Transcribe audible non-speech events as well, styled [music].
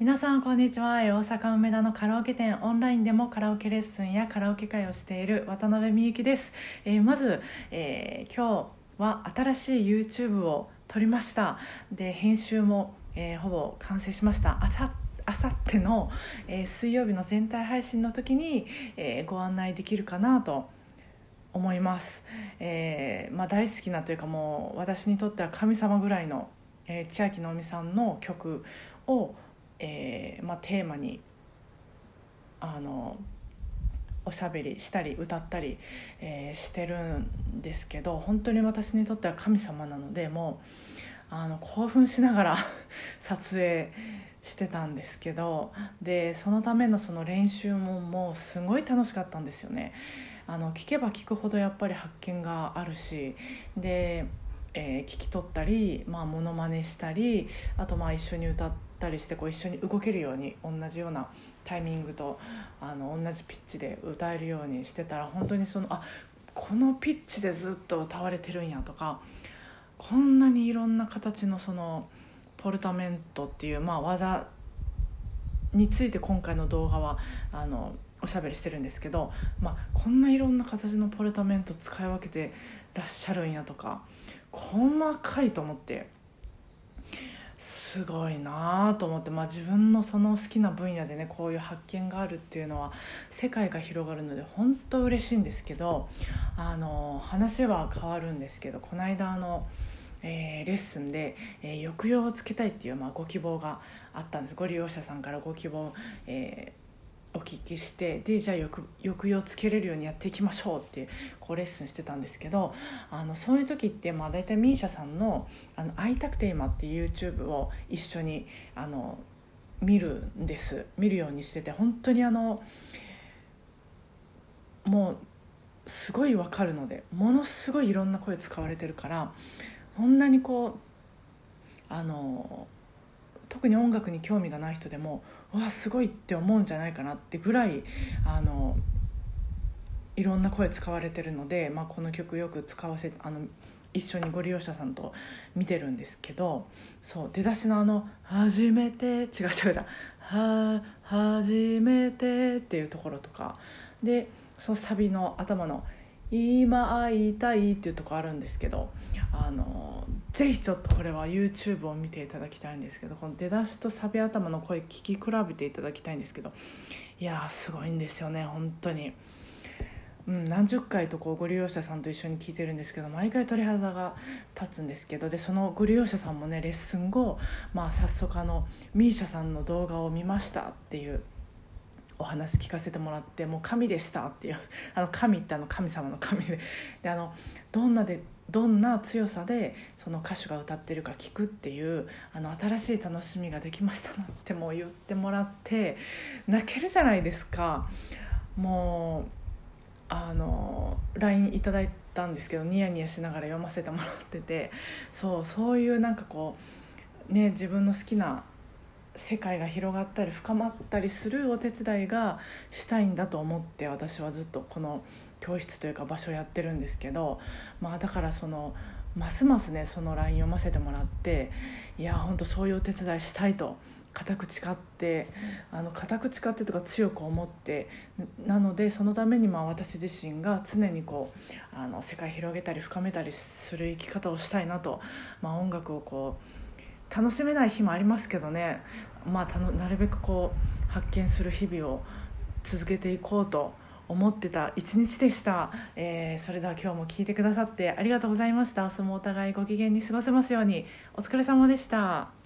皆さんこんにちは。大阪梅田のカラオケ店オンラインでもカラオケレッスンやカラオケ会をしている渡辺美幸です、えーまず、えー今日は新しい YouTube を撮りました。で編集も、えーほぼ完成しました。あさあさっての、えー水曜日の全体配信の時に、えーご案内できるかなと思います、えーまあ、大好きなというかもう私にとっては神様ぐらいの、えー千秋直美さんの曲を、えーまあ、テーマにあのおしゃべりしたり歌ったり、えーしてるんですけど本当に私にとっては神様なのでもうあの興奮しながら [laughs] 撮影してたんですけどでそのためのその練習ももうすごい楽しかったんですよね。あの聞けば聞くほどやっぱり発見があるしで、えー聞き取ったり、まあ、モノマネしたりあとまあ一緒に歌ったりしてこう一緒に動けるように同じようなタイミングとあの同じピッチで歌えるようにしてたら本当にそのあこのピッチでずっと歌われてるんやとかこんなにいろんな形のそのポルタメントっていう、まあ、技について今回の動画はあのおしゃべりしてるんですけど、まあ、こんないろんな形のポルタメント使い分けてらっしゃるんやとか細かいと思って。すごいなあと思って、まあ、自分のその好きな分野でねこういう発見があるっていうのは世界が広がるので本当嬉しいんですけどあの話は変わるんですけどこの間あの、えーレッスンで、えー抑揚をつけたいっていう、まあ、ご希望があったんです。ご利用者さんからご希望、えお聞きしてでじゃあ抑抑揚つけれるようにやっていきましょうってこうレッスンしてたんですけどあのそういう時って、まあ、大体 MISIA さんの「あの会いたくて今」っていう YouTube を一緒にあの見るんです。見るようにしてて本当にあのもうすごいわかるのでものすごいいろんな声使われてるからこんなにこうあの特に音楽に興味がない人でもうわすごいって思うんじゃないかなってぐらいあのいろんな声使われてるので、まあ、この曲よく使わせあの一緒にご利用者さんと見てるんですけどそう出だしのあの「初めて」違う違う違う「は初めて」っていうところとかでそのサビの頭の「今会いたい」っていうとこあるんですけどあのぜひちょっとこれは YouTube を見ていただきたいんですけどこの出だしとサビ頭の声聞き比べていただきたいんですけどいやーすごいんですよね本当に。うん、何十回とこうご利用者さんと一緒に聞いてるんですけど毎回鳥肌が立つんですけどでそのご利用者さんもねレッスン後、まあ、早速あの MISIA さんの動画を見ましたっていうお話聞かせてもらってもう神でしたっていう [laughs] あの神ってあの神様の神で。[laughs] であのどんなでどんな強さでその歌手が歌ってるか聞くっていうあの新しい楽しみができましたなってもう言ってもらって泣けるじゃないですか。もうあの LINE いただいたんですけどニヤニヤしながら読ませてもらってて。そうそういうなんかこうね自分の好きな世界が広がったり深まったりするお手伝いがしたいんだと思って私はずっとこの教室というか場所をやってるんですけど、まあ、だからそのますますねその LINE 読ませてもらっていや本当そういうお手伝いしたいと固く誓ってあの固く誓ってとか強く思ってなのでそのためにまあ私自身が常にこうあの世界広げたり深めたりする生き方をしたいなと、まあ、音楽をこう楽しめない日もありますけどね、まあ、たのなるべくこう発見する日々を続けていこうと思ってた一日でした、えーそれでは今日も聞いてくださってありがとうございました。明日もお互いご機嫌に過ごせますように。お疲れ様でした。